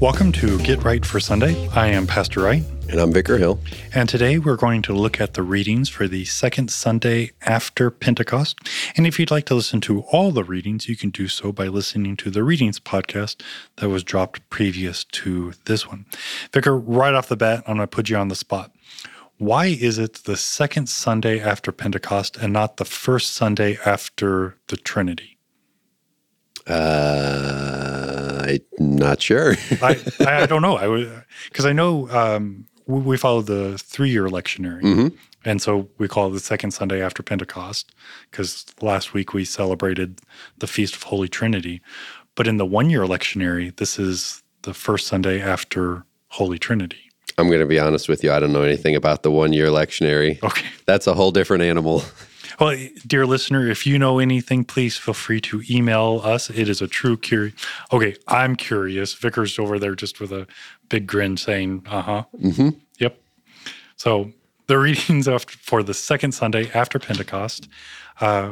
Welcome to Get Right for Sunday. I am Pastor Wright. And I'm Vicar Hill. And today we're going to look at the readings for the second Sunday after Pentecost. And if you'd like to listen to all the readings, you can do so by listening to the Readings podcast that was dropped previous to this one. Vicar, right off the bat, I'm going to put you on the spot. Why is it the second Sunday after Pentecost and not the first Sunday after the Trinity? Uh, I'm not sure. I, I, don't know. I because I know um, we, we follow the three-year lectionary, Mhm. and so we call it the second Sunday after Pentecost. Because last week we celebrated the feast of Holy Trinity, but in the one-year lectionary, this is the first Sunday after Holy Trinity. I'm going to be honest with you. I don't know anything about the one year lectionary. Okay. That's a whole different animal. Well, dear listener, if you know anything, please feel free to email us. It is a true curious. Okay, I'm curious. Vicar's over there just with a big grin saying, uh huh. hmm Yep. So the readings of, for the second Sunday after Pentecost, uh,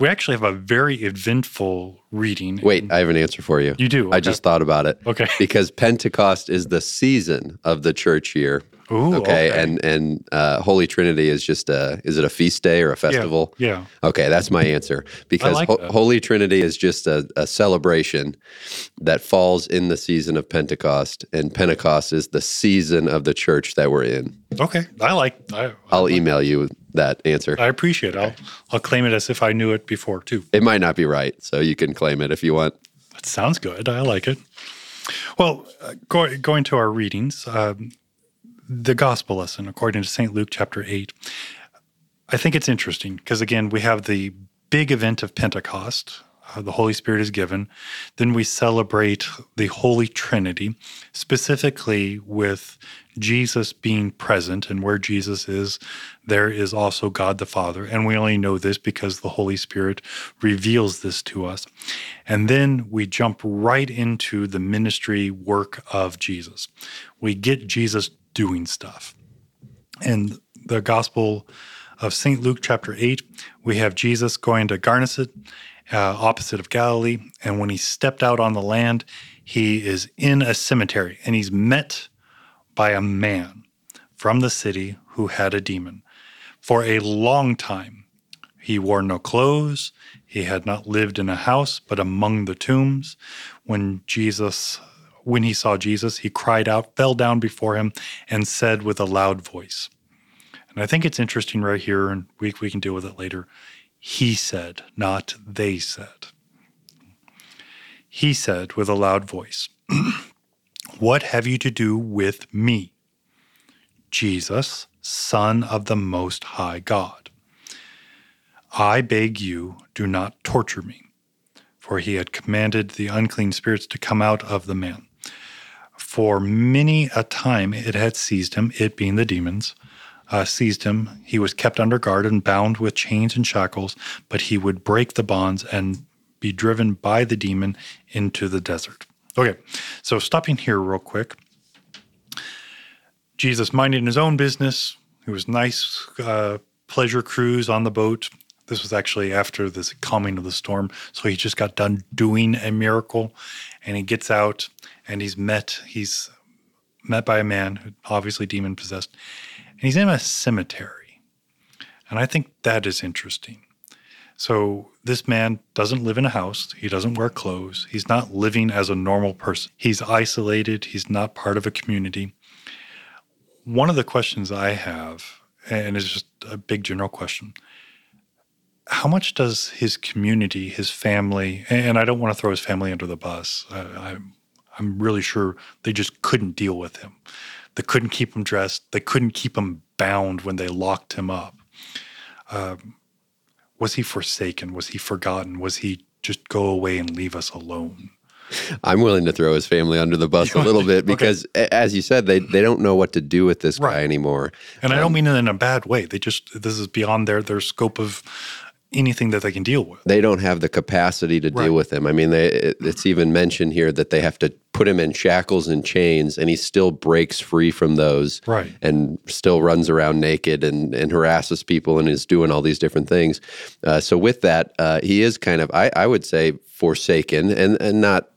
we actually have a very eventful reading. Wait, I have an answer for you. You do? I just thought about it. Okay. Because Pentecost is the season of the church year. Ooh, okay, and and uh, Holy Trinity is just a is it a feast day or a festival? Yeah. Okay, that's my answer. Because like Ho- that. Holy Trinity is just a, a celebration that falls in the season of Pentecost, and Pentecost is the season of the church that we're in. Okay. I like. I, I'll email you that answer. I appreciate it. I'll I'll claim it as if I knew it before too. It might not be right, so you can claim it if you want. That sounds good. I like it. Well, uh, go, going to our readings, um, the gospel lesson according to St. Luke chapter 8. I think it's interesting because, again, we have the big event of Pentecost. Uh, the Holy Spirit is given. Then we celebrate the Holy Trinity, specifically with Jesus being present. And where Jesus is, there is also God the Father. And we only know this because the Holy Spirit reveals this to us. And then we jump right into the ministry work of Jesus. We get Jesus doing stuff. In the Gospel of St. Luke, chapter 8, we have Jesus going to Garneset, uh, opposite of Galilee. And when he stepped out on the land, he is in a cemetery and he's met by a man from the city who had a demon. For a long time, he wore no clothes. He had not lived in a house, but among the tombs. When Jesus, when he saw Jesus, he cried out, fell down before him, and said with a loud voice. And I think it's interesting right here, and we, we can deal with it later. He said, not they said. He said with a loud voice, What have you to do with me, Jesus, Son of the Most High God? I beg you, do not torture me. For he had commanded the unclean spirits to come out of the man. For many a time it had seized him, it being the demons, uh, seized him. He was kept under guard and bound with chains and shackles, but he would break the bonds and be driven by the demon into the desert. Okay, so stopping here real quick. Jesus minding his own business. It was nice uh, pleasure cruise on the boat. This was actually after this calming of the storm. So he just got done doing a miracle and he gets out and he's met, he's met by a man who obviously demon possessed, and he's in a cemetery. And I think that is interesting. So this man doesn't live in a house. He doesn't wear clothes. He's not living as a normal person. He's isolated. He's not part of a community. One of the questions I have, and it's just a big general question how much does his community, his family, and I don't want to throw his family under the bus. I, I'm, I'm really sure they just couldn't deal with him. They couldn't keep him dressed. They couldn't keep him bound when they locked him up. Um, was he forsaken? Was he forgotten? Was he just go away and leave us alone? I'm willing to throw his family under the bus a little bit because, okay. as you said, they, they don't know what to do with this right. guy anymore. And um, I don't um, mean it in a bad way. They just this is beyond their their scope of anything that they can deal with. They don't have the capacity to right. deal with him. I mean, they, it's even mentioned here that they have to put him in shackles and chains, and he still breaks free from those, right? And still runs around naked and, and harasses people and is doing all these different things. Uh, so with that, uh, he is kind of, I, I would say, forsaken and and not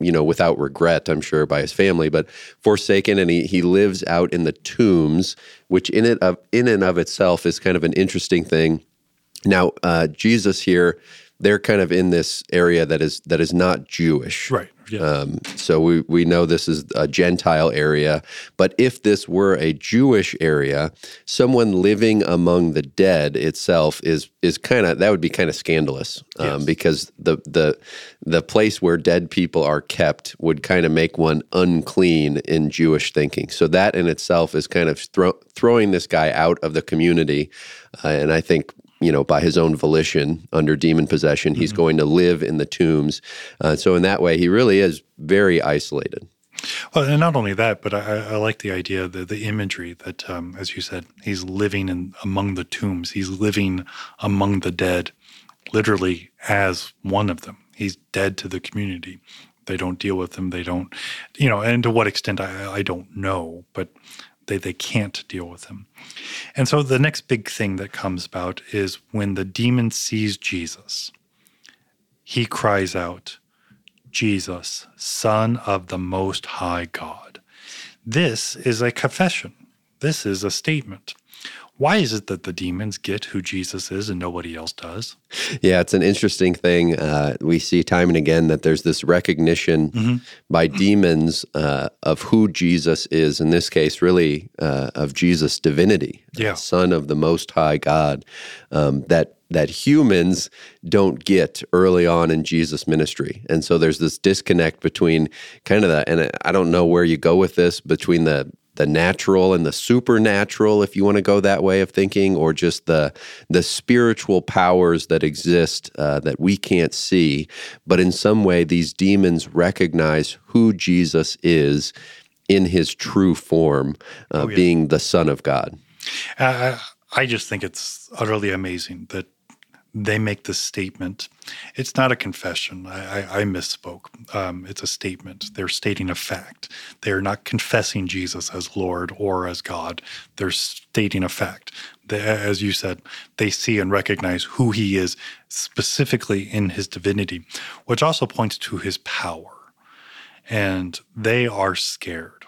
you know, without regret, I'm sure, by his family, but forsaken, and he he lives out in the tombs, which in it of in and of itself is kind of an interesting thing now, uh, Jesus here, they're kind of in this area that is that is not Jewish, right? Yeah. Um, so we we know this is a Gentile area, but if this were a Jewish area, someone living among the dead itself is is kind of that would be kind of scandalous um, yes. because the the the place where dead people are kept would kind of make one unclean in Jewish thinking. So that in itself is kind of throw, throwing this guy out of the community, uh, and I think you know, by his own volition under demon possession. He's mm-hmm. going to live in the tombs. Uh, so, in that way, he really is very isolated. Well, and not only that, but I, I like the idea, the, the imagery that, um, as you said, he's living in among the tombs. He's living among the dead, literally as one of them. He's dead to the community. They don't deal with him. They don't, you know, and to what extent I, I don't know, but they, they can't deal with him. And so the next big thing that comes about is when the demon sees Jesus, he cries out, Jesus, Son of the Most High God. This is a confession. This is a statement. Why is it that the demons get who Jesus is and nobody else does? Yeah, it's an interesting thing. Uh, we see time and again that there's this recognition mm-hmm. by demons uh, of who Jesus is, in this case, really uh, of Jesus' divinity, yeah. Son of the Most High God, um, that that humans don't get early on in Jesus' ministry. And so there's this disconnect between kind of that, and I don't know where you go with this, between the the natural and the supernatural if you want to go that way of thinking or just the the spiritual powers that exist uh, that we can't see but in some way these demons recognize who jesus is in his true form uh, oh, yeah. being the son of god uh, i just think it's utterly amazing that they make this statement. It's not a confession. I, I, I misspoke. Um, it's a statement. They're stating a fact. They are not confessing Jesus as Lord or as God. They're stating a fact. They, as you said, they see and recognize who he is specifically in his divinity, which also points to his power. And they are scared.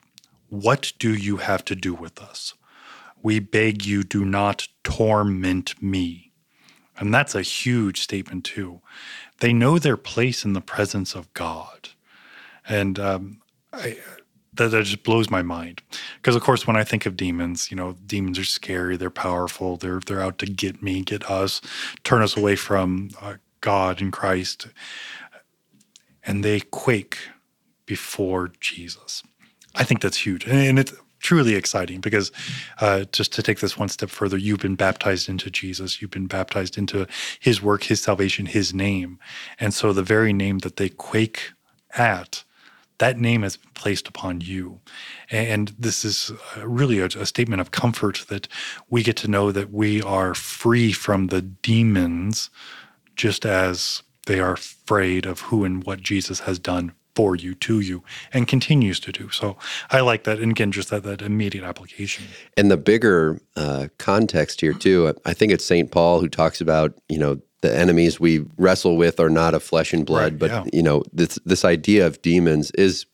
What do you have to do with us? We beg you, do not torment me and that's a huge statement, too. They know their place in the presence of God. And um, I, that, that just blows my mind. Because, of course, when I think of demons, you know, demons are scary, they're powerful, they're, they're out to get me, get us, turn us away from uh, God and Christ. And they quake before Jesus. I think that's huge. And it's truly exciting because uh, just to take this one step further, you've been baptized into Jesus. You've been baptized into his work, his salvation, his name. And so the very name that they quake at, that name has been placed upon you. And this is really a, a, statement of comfort that we get to know that we are free from the demons, just as they are afraid of who and what Jesus has done for you, to you, and continues to do. So I like that. And again, just that, that immediate application. And the bigger uh, context here, too, I think it's St. Paul who talks about, you know, the enemies we wrestle with are not of flesh and blood, right, but yeah. you know this this idea of demons is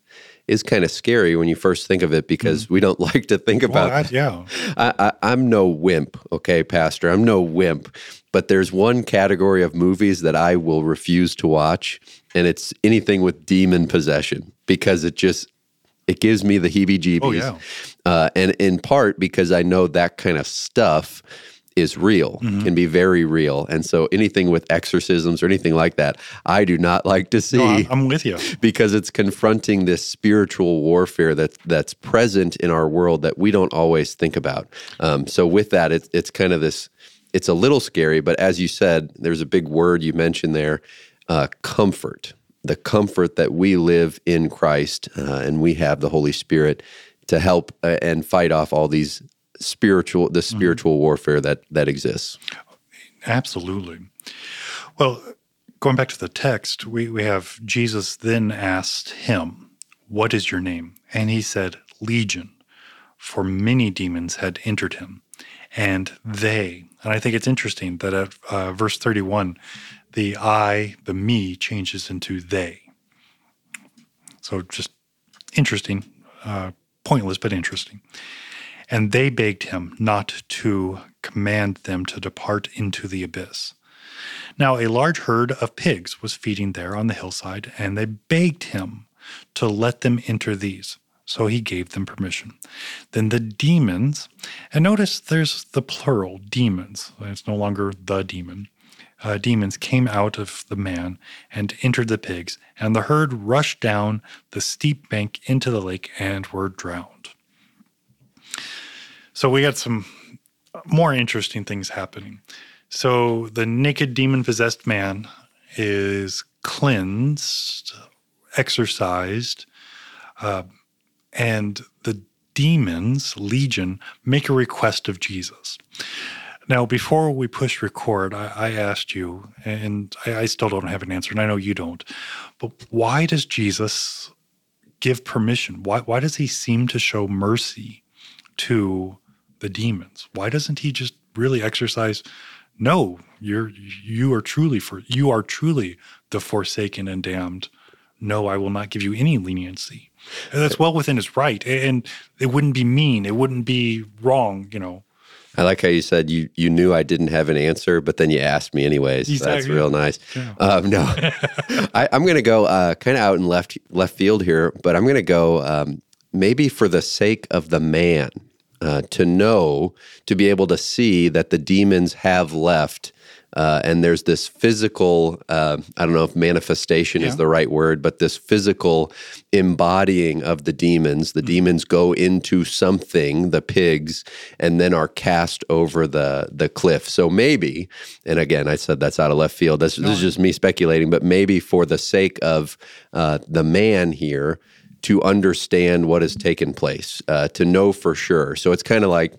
is kind of scary when you first think of it because mm. we don't like to think about. Well, I, yeah, I, I, I'm no wimp, okay, Pastor. I'm no wimp, but there's one category of movies that I will refuse to watch, and it's anything with demon possession because it just it gives me the heebie-jeebies. Oh, yeah. Uh, and in part because I know that kind of stuff is real, mm-hmm. can be very real. And so anything with exorcisms or anything like that, I do not like to see. No, I'm with you. Because it's confronting this spiritual warfare that, that's present in our world that we don't always think about. Um, so with that, it's, it's kind of this, it's a little scary, but as you said, there's a big word you mentioned there, uh, comfort. the comfort that we live in Christ uh, and we have the Holy Spirit to help uh, and fight off all these spiritual the spiritual mm-hmm. warfare that that exists. Absolutely. Well, going back to the text, we, we have Jesus then asked him, What is your name? And he said, Legion, for many demons had entered him. And they, and I think it's interesting that at uh, verse 31, the I, the me, changes into they. So just interesting, uh, pointless, but interesting. And they begged him not to command them to depart into the abyss. Now, a large herd of pigs was feeding there on the hillside, and they begged him to let them enter these. So he gave them permission. Then the demons, and notice there's the plural, demons. It's no longer the demon. Uh, demons came out of the man and entered the pigs, and the herd rushed down the steep bank into the lake and were drowned. So we got some more interesting things happening. So the naked demon possessed man is cleansed, exorcised, uh, and the demons, legion, make a request of Jesus. Now, before we push record, I, I asked you, and I, I still don't have an answer, and I know you don't, but why does Jesus give permission? Why, why does he seem to show mercy to the demons? Why doesn't he just really exercise? No, you're you are truly for you are truly the forsaken and damned. No, I will not give you any leniency. And that's well within his right. And it wouldn't be mean. It wouldn't be wrong, you know. I like how you said you you knew I didn't have an answer, but then you asked me anyways. That's real nice. Yeah. Um, no, I, am going to go uh, kind of out in left left field here, but I'm going to go um, maybe for the sake of the man uh, to know, to be able to see that the demons have left uh, and there's this physical, uh, I don't know if manifestation yeah. is the right word, but this physical embodying of the demons. The mm-hmm. demons go into something, the pigs, and then are cast over the, the cliff. So maybe, and again, I said that's out of left field. This, no. this is just me speculating, but maybe for the sake of uh, the man here, to understand what has taken place, uh, to know for sure. So it's kind of like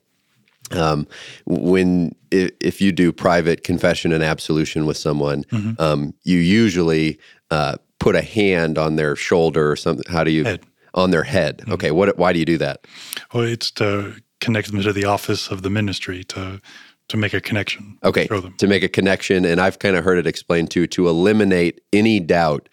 um, when if, if, you do private confession and absolution with someone, mm-hmm. um, you usually uh, put a hand on their shoulder or something. How do you head. on their head? Mm-hmm. Okay, what? Why do you do that? Well, it's to connect them to the office of the ministry to to make a connection. Okay, to make a connection, and I've kind of heard it explained to to eliminate any doubt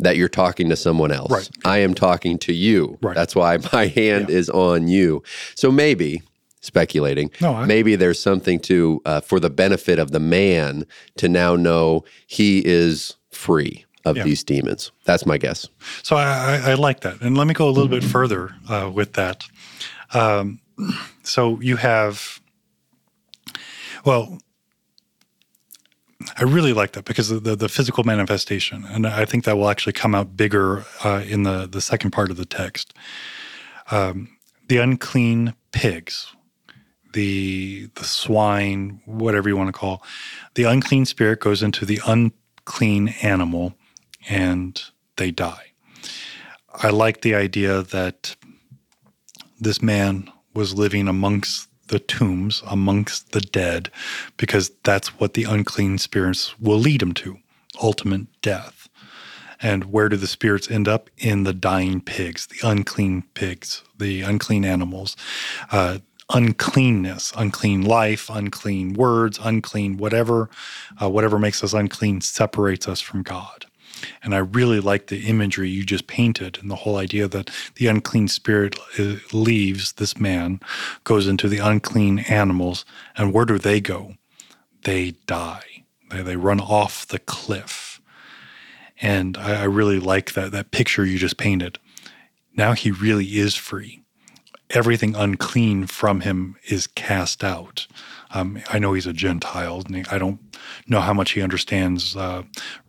that you're talking to someone else. Right. I am talking to you. Right. That's why my hand yeah. is on you. So maybe speculating. No, I, maybe there's something to uh, for the benefit of the man to now know he is free of yeah. these demons. That's my guess. So I, I, like that, and let me go a little bit further uh, with that. Um, so you have, well, I really like that because of the, the physical manifestation, and I think that will actually come out bigger uh, in the the second part of the text. Um, the unclean pigs the the swine, whatever you want to call, the unclean spirit goes into the unclean animal, and they die. I like the idea that this man was living amongst the tombs, amongst the dead, because that's what the unclean spirits will lead him to ultimate death. And where do the spirits end up? In the dying pigs, the unclean pigs, the unclean animals. Uh, uncleanness, unclean life, unclean words, unclean whatever, uh, whatever makes us unclean separates us from God. And I really like the imagery you just painted and the whole idea that the unclean spirit uh, leaves this man, goes into the unclean animals, and where do they go? They die. They, they run off the cliff. And I, I really like that, that picture you just painted. Now he really is free everything unclean from him is cast out. Um, I know he's a Gentile. And I don't know how much he understands uh,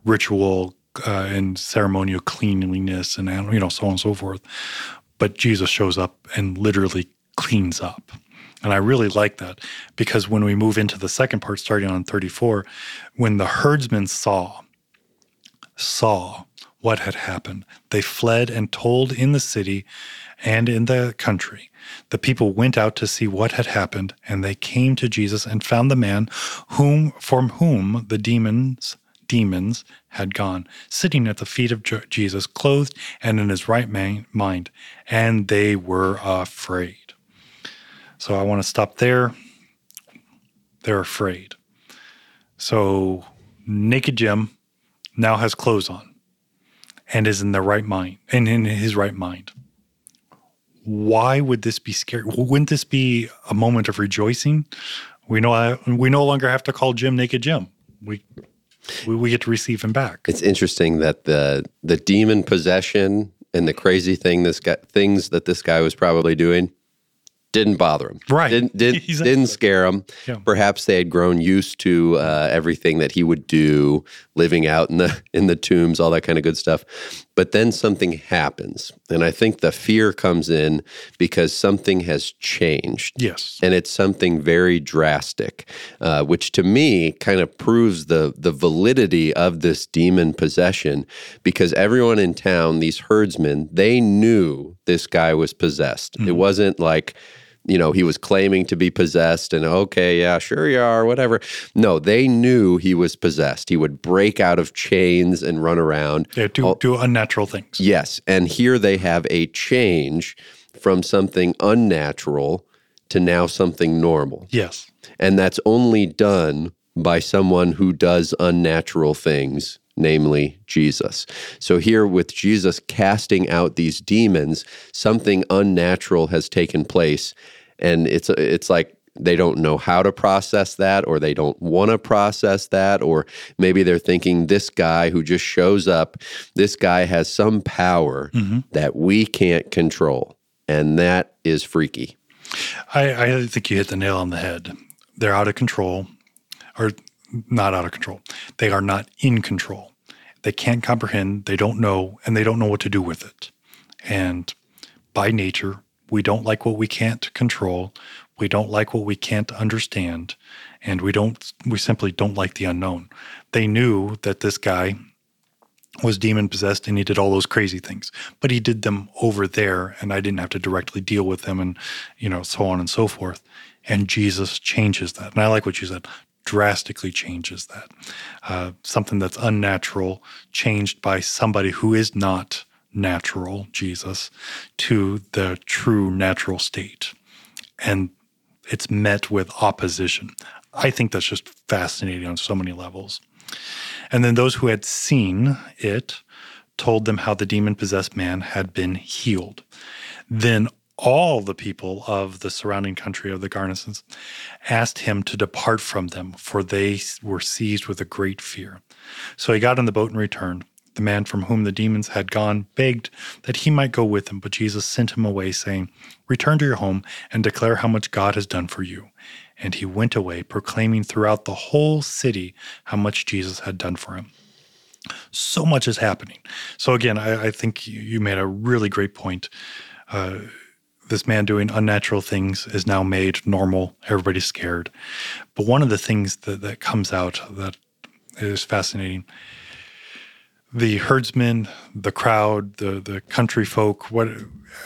ritual uh, and ceremonial cleanliness and you know so on and so forth. But Jesus shows up and literally cleans up. And I really like that because when we move into the second part, starting on 34, when the herdsmen saw, saw what had happened. They fled and told in the city and in the country. The people went out to see what had happened, and they came to Jesus and found the man whom from whom the demons demons had gone, sitting at the feet of Jesus, clothed and in his right mind, and they were afraid. So I want to stop there. They're afraid. So Naked Jim now has clothes on and is in the right mind and in his right mind. Why would this be scary? Wouldn't this be a moment of rejoicing? We know we no longer have to call Jim Naked Jim. We we, we get to receive him back. It's interesting that the the demon possession and the crazy thing this guy things that this guy was probably doing didn't bother him. Right. Didn't, did, exactly. didn't scare him. Yeah. Perhaps they had grown used to uh, everything that he would do, living out in the in the tombs, all that kind of good stuff. But then something happens, and I think the fear comes in because something has changed. Yes, and it's something very drastic, uh, which to me kind of proves the the validity of this demon possession. Because everyone in town, these herdsmen, they knew this guy was possessed. Mm-hmm. It wasn't like you know, he was claiming to be possessed and okay, yeah, sure you are, whatever. No, they knew he was possessed. He would break out of chains and run around. Yeah, do, do unnatural things. Yes. And here they have a change from something unnatural to now something normal. Yes. And that's only done by someone who does unnatural things namely Jesus. So, here with Jesus casting out these demons, something unnatural has taken place. And it's, it's like they don't know how to process that, or they don't want to process that, or maybe they're thinking this guy who just shows up, this guy has some power mm-hmm. that we can't control. And that is freaky. I, I think you hit the nail on the head. They're out of control, or not out of control. They are not in control. They can't comprehend, they don't know, and they don't know what to do with it. And by nature, we don't like what we can't control. We don't like what we can't understand. And we don't, we simply don't like the unknown. They knew that this guy was demon possessed and he did all those crazy things, but he did them over there and I didn't have to directly deal with them and, you know, so on and so forth. And Jesus changes that. And I like what you said drastically changes that. Uh, something that's unnatural, changed by somebody who is not natural, Jesus, to the true natural state. And it's met with opposition. I think that's just fascinating on so many levels. And then those who had seen it told them how the demon possessed man had been healed. Then all the people of the surrounding country of the Gergesenes asked him to depart from them, for they were seized with a great fear. So he got in the boat and returned. The man from whom the demons had gone begged that he might go with him, but Jesus sent him away, saying, Return to your home and declare how much God has done for you. And he went away, proclaiming throughout the whole city how much Jesus had done for him. So much is happening. So, again, I, I think you made a really great point. Uh, this man doing unnatural things is now made normal. Everybody's scared. But one of the things that, that comes out that is fascinating the herdsmen, the crowd, the, the country folk, what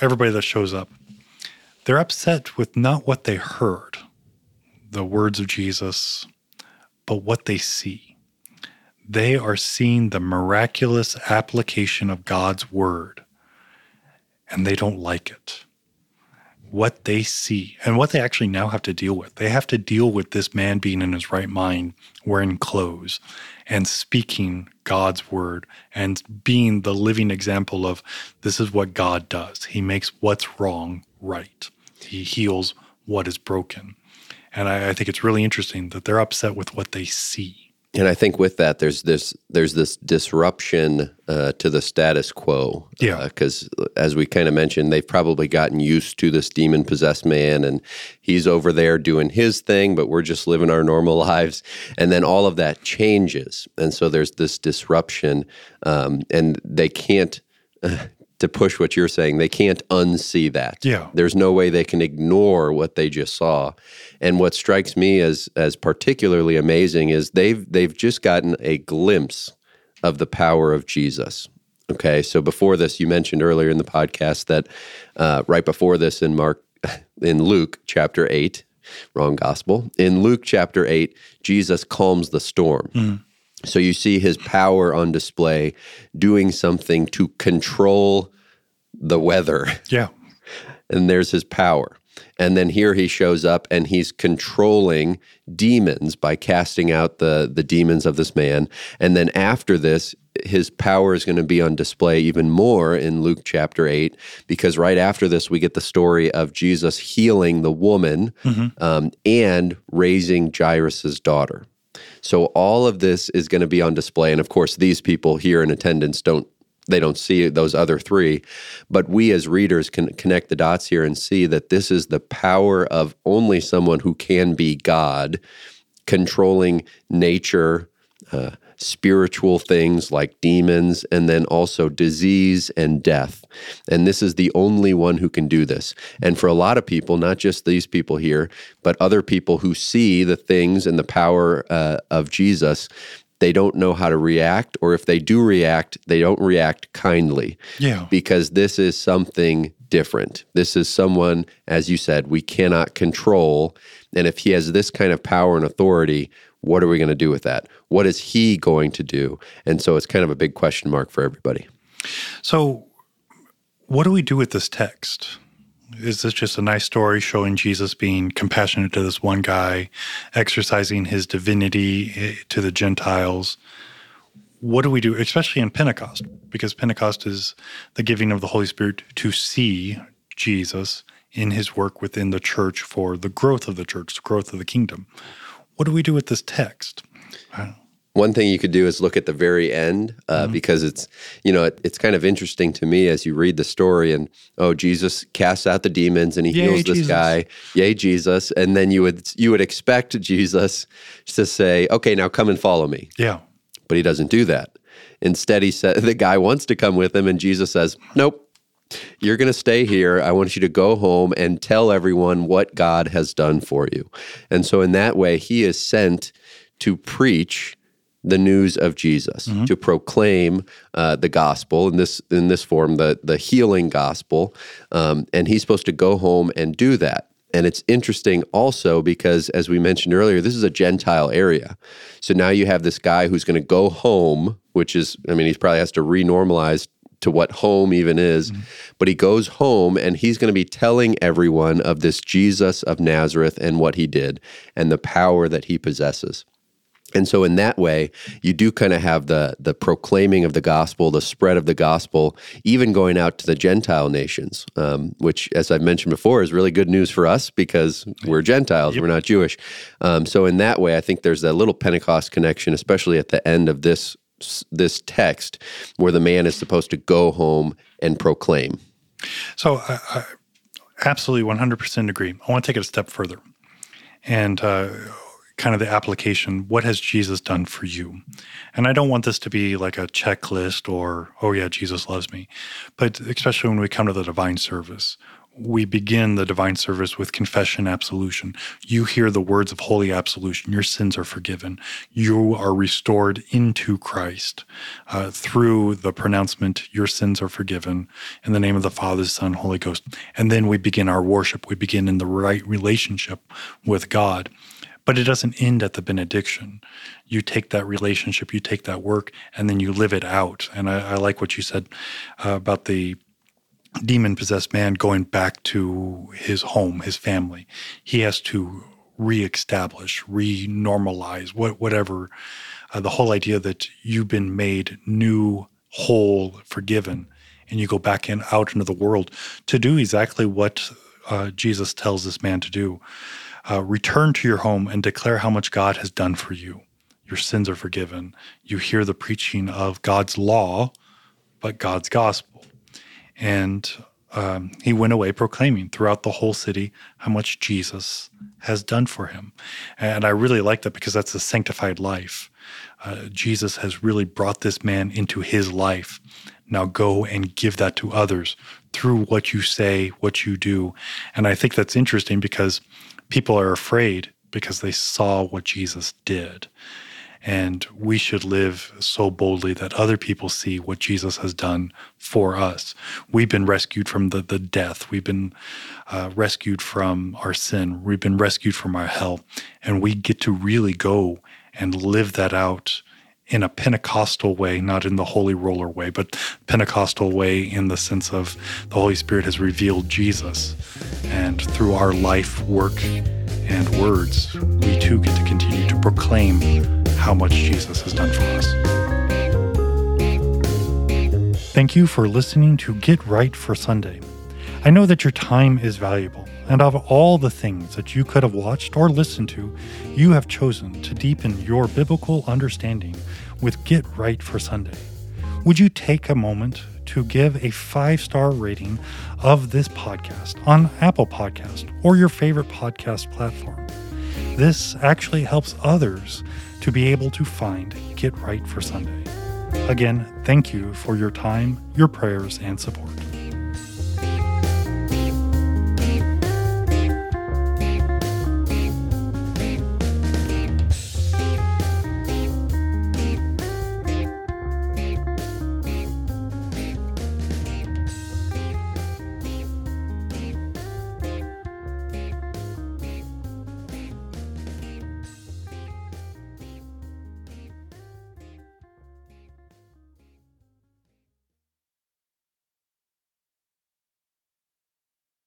everybody that shows up, they're upset with not what they heard, the words of Jesus, but what they see. They are seeing the miraculous application of God's word, and they don't like it what they see and what they actually now have to deal with. They have to deal with this man being in his right mind, wearing clothes, and speaking God's word and being the living example of this is what God does. He makes what's wrong right, He heals what is broken. And I, I think it's really interesting that they're upset with what they see. And I think with that, there's this there's this disruption uh, to the status quo. Yeah. Because uh, as we kind of mentioned, they've probably gotten used to this demon possessed man, and he's over there doing his thing, but we're just living our normal lives. And then all of that changes, and so there's this disruption, um, and they can't. Uh, to push what you're saying. They can't unsee that. Yeah. There's no way they can ignore what they just saw. And what strikes me as as particularly amazing is they've they've just gotten a glimpse of the power of Jesus. Okay, so before this, you mentioned earlier in the podcast that uh, right before this in Mark, in Luke chapter 8, wrong gospel, in Luke chapter 8, Jesus calms the storm. Mm. So you see his power on display doing something to control the weather. Yeah. And there's his power. And then here he shows up and he's controlling demons by casting out the, the demons of this man. And then after this, his power is going to be on display even more in Luke chapter 8, because right after this, we get the story of Jesus healing the woman mm-hmm. um, and raising Jairus' daughter. So all of this is going to be on display. And of course, these people here in attendance don't they don't see those other three. But we as readers can connect the dots here and see that this is the power of only someone who can be God controlling nature, uh, spiritual things like demons, and then also disease and death. And this is the only one who can do this. And for a lot of people, not just these people here, but other people who see the things and the power uh, of Jesus, they don't know how to react, or if they do react, they don't react kindly. Yeah. Because this is something different. This is someone, as you said, we cannot control. And if he has this kind of power and authority, what are we going to do with that? What is he going to do? And so it's kind of a big question mark for everybody. So, what do we do with this text? Is this just a nice story showing Jesus being compassionate to this one guy, exercising his divinity eh, to the Gentiles? What do we do, especially in Pentecost? Because Pentecost is the giving of the Holy Spirit to see Jesus in his work within the church for the growth of the church, the growth of the kingdom. What do we do with this text? One thing you could do is look at the very end uh, mm-hmm. because it's, you know, it, it's kind of interesting to me as you read the story and, oh, Jesus casts out the demons and he Yay, heals this Jesus. guy. Yay, Jesus. And then you would, you would expect Jesus to say, okay, now come and follow me. Yeah. But he doesn't do that. Instead, he said, the guy wants to come with him and Jesus says, nope, you're going to stay here. I want you to go home and tell everyone what God has done for you. And so, in that way, he is sent to preach the news of Jesus, mm-hmm. to proclaim uh, the gospel in this in this form, the the healing gospel, um, and he's supposed to go home and do that. And it's interesting also because, as we mentioned earlier, this is a Gentile area. So now you have this guy who's going to go home, which is, I mean, he probably has to renormalize to what home even is. Mm-hmm. But he goes home and he's going to be telling everyone of this Jesus of Nazareth and what he did and the power that he possesses. And so in that way, you do kind of have the the proclaiming of the gospel, the spread of the gospel, even going out to the Gentile nations, um, which, as I've mentioned before, is really good news for us because we're Gentiles, yep. we're not Jewish. Um, so in that way, I think there's that little Pentecost connection, especially at the end of this this text, where the man is supposed to go home and proclaim. So I, I absolutely 100% agree. I want to take it a step further, and. Uh, kind of the application what has Jesus done for you? And I don't want this to be like a checklist or, oh, yeah, Jesus loves me. But especially when we come to the divine service, we begin the divine service with confession absolution. You hear the words of holy absolution. Your sins are forgiven. You are restored into Christ uh, through the pronouncement, Your sins are forgiven in the name of the Father, Son, Holy Ghost. And then we begin our worship. We begin in the right relationship with God. But it doesn't end at the benediction. You take that relationship, you take that work, and then you live it out. And I, I like what you said uh, about the demon possessed man going back to his home, his family. He has to reestablish, re-normalize, what, whatever. Uh, the whole idea that you've been made new, whole, forgiven, and you go back in out into the world to do exactly what uh, Jesus tells this man to do uh, return to your home and declare how much God has done for you. Your sins are forgiven. You hear the preaching of God's law, but God's gospel. And um, he went away proclaiming throughout the whole city how much Jesus has done for him. And I really like that because that's a sanctified life. Uh, Jesus has really brought this man into his life. Now go and give that to others through what you say, what you do. And I think that's interesting because people are afraid because they saw what Jesus did. And we should live so boldly that other people see what Jesus has done for us. We've been rescued from the, the death. We've been uh, rescued from our sin. We've been rescued from our hell. And we get to really go and live that out in a Pentecostal way, not in the holy roller way, but Pentecostal way in the sense of the Holy Spirit has revealed Jesus. And through our life, work, and words, we too get to continue to proclaim how much Jesus has done for us. Thank you for listening to Get Right for Sunday. I know that your time is valuable, and of all the things that you could have watched or listened to, you have chosen to deepen your biblical understanding with Get Right for Sunday. Would you take a moment to give a five star rating of this podcast on Apple Podcast or your favorite podcast platform? This actually helps others to be able to find Get Right for Sunday. Again, thank you for your time, your prayers, and support.